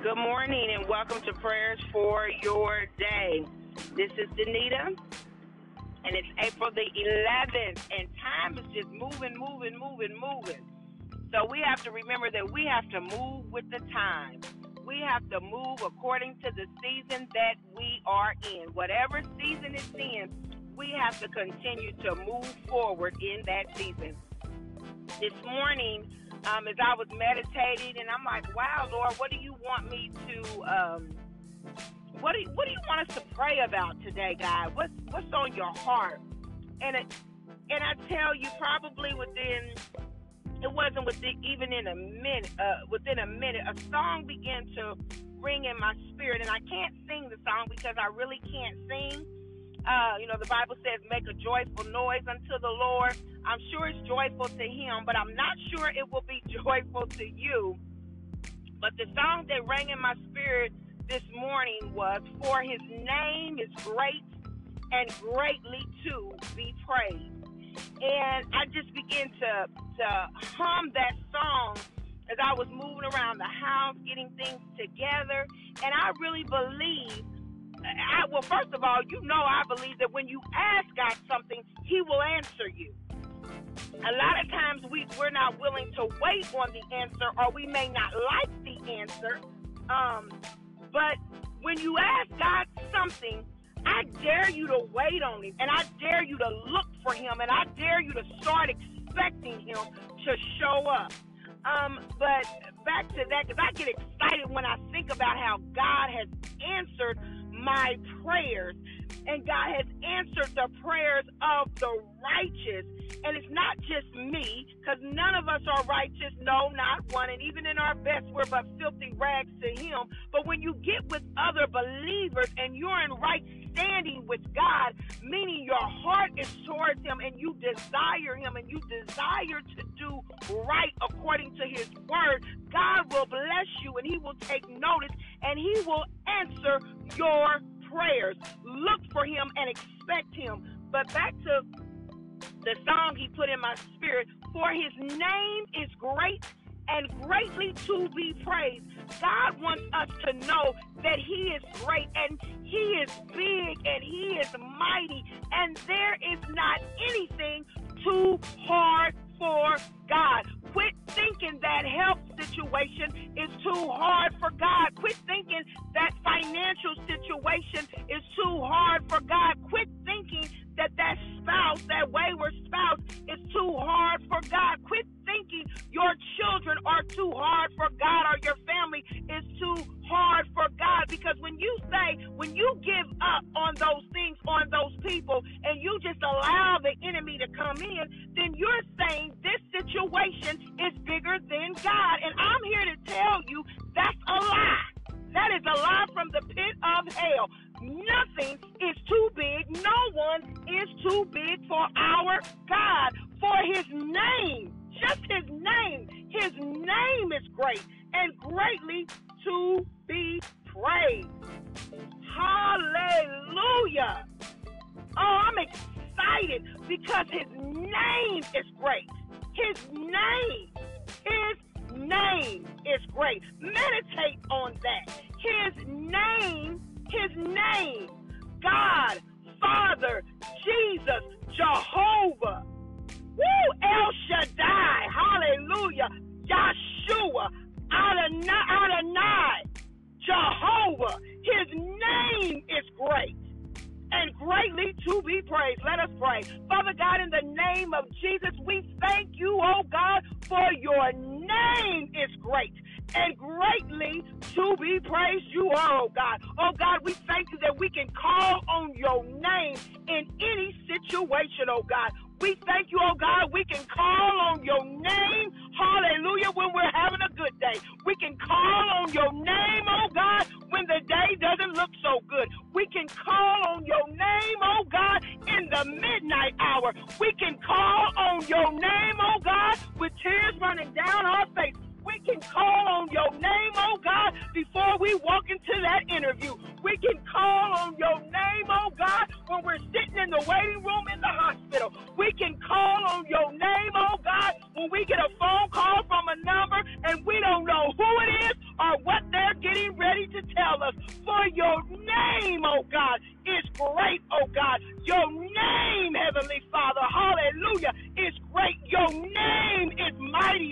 Good morning and welcome to Prayers for Your Day. This is Danita and it's April the 11th and time is just moving, moving, moving, moving. So we have to remember that we have to move with the time. We have to move according to the season that we are in. Whatever season it's in, we have to continue to move forward in that season. This morning, um, as I was meditating, and I'm like, "Wow, Lord, what do you want me to? Um, what do you, What do you want us to pray about today, God? What's What's on your heart?" And it, and I tell you, probably within it wasn't within even in a minute. Uh, within a minute, a song began to ring in my spirit, and I can't sing the song because I really can't sing. Uh, you know, the Bible says, make a joyful noise unto the Lord. I'm sure it's joyful to him, but I'm not sure it will be joyful to you. But the song that rang in my spirit this morning was, For his name is great and greatly to be praised. And I just began to, to hum that song as I was moving around the house, getting things together. And I really believe I, well, first of all, you know, I believe that when you ask God something, He will answer you. A lot of times we, we're not willing to wait on the answer, or we may not like the answer. Um, but when you ask God something, I dare you to wait on Him, and I dare you to look for Him, and I dare you to start expecting Him to show up. Um, but back to that, because I get excited when I think about how God has answered my prayers. And God has answered the prayers of the righteous. And it's not just me, because none of us are righteous. No, not one. And even in our best, we're but filthy rags to Him. But when you get with other believers and you're in right standing with God, meaning your heart is towards Him and you desire Him and you desire to do right according to His word, God will bless you and He will take notice and He will answer your prayers. Look for him and expect him. But back to the song he put in my spirit For his name is great and greatly to be praised. God wants us to know that He is great and He is big and He is mighty, and there is not anything too hard for God. Quit thinking that health situation is too hard for God. Quit thinking that financial situation is too hard for God. Quit thinking that that spouse, that wayward spouse, is too hard for God. Quit thinking your children are too hard for God or your family is too name, is great and greatly to be praised. Hallelujah. Oh, I'm excited because his name is great. His name, his name is great. Meditate on that. His name his name. God, Father, Jesus, Jehovah. To be praised. Let us pray. Father God, in the name of Jesus, we thank you, oh God, for your name is great and greatly to be praised you are, oh God. Oh God, we thank you that we can call on your name in any situation, oh God. We thank you, oh God, we can call on your name, hallelujah, when we're having a good day. We can call on your name, oh God, when the day before we walk into that interview. We can call on your name, oh God, when we're sitting in the waiting room in the hospital. We can call on your name, oh God, when we get a phone call from a number and we don't know who it is or what they're getting ready to tell us. For your name, oh God, is great, oh God. Your name, Heavenly Father, hallelujah, is great. Your name is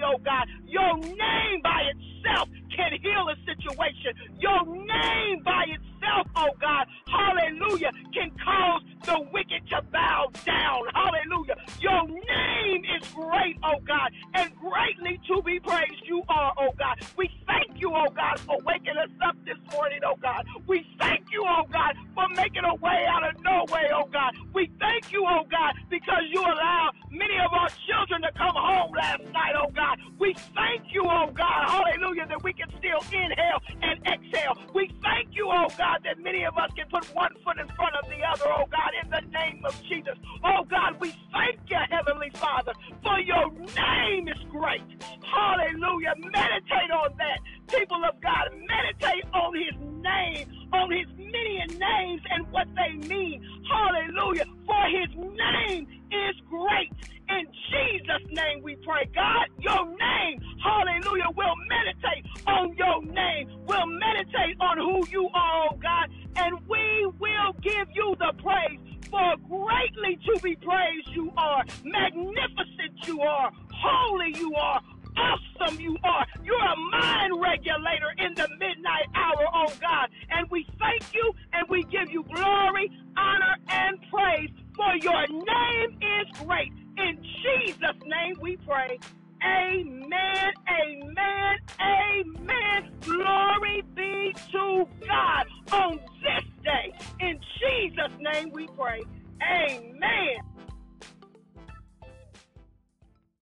oh God. Your name by itself can heal a situation. Your name by itself, oh God, hallelujah, can cause the wicked to bow down. Hallelujah. Your name is great, oh God, and greatly to be praised you are, oh God. We thank you, oh God, for waking us up this morning, oh God. We thank you, oh God, for making a way out of no way, oh God. We thank you, oh God, because you allowed many of our children to come home last night, oh God. We thank you, oh God, hallelujah, that we can still inhale and exhale. We thank you, oh God, that many of us can put one foot in front of the other, oh God, in the name of Jesus. Oh God, we thank you, Heavenly Father, for your name is great. Hallelujah. Meditate on that. People of God, meditate on his name, on his many names and what they mean. Hallelujah. For his name is great. In Jesus' name we pray. God, your name, hallelujah, will meditate on your name. We'll meditate on who you are, oh God, and we will give you the praise. For greatly to be praised you are, magnificent you are, holy you are, awesome you are. You're a mind regulator in the midnight hour, oh God. And we thank you and we give you glory, honor, and praise. For your name is great. In Jesus' name we pray. Amen, amen, amen. Glory be to God on this day. In Jesus' name we pray. Amen.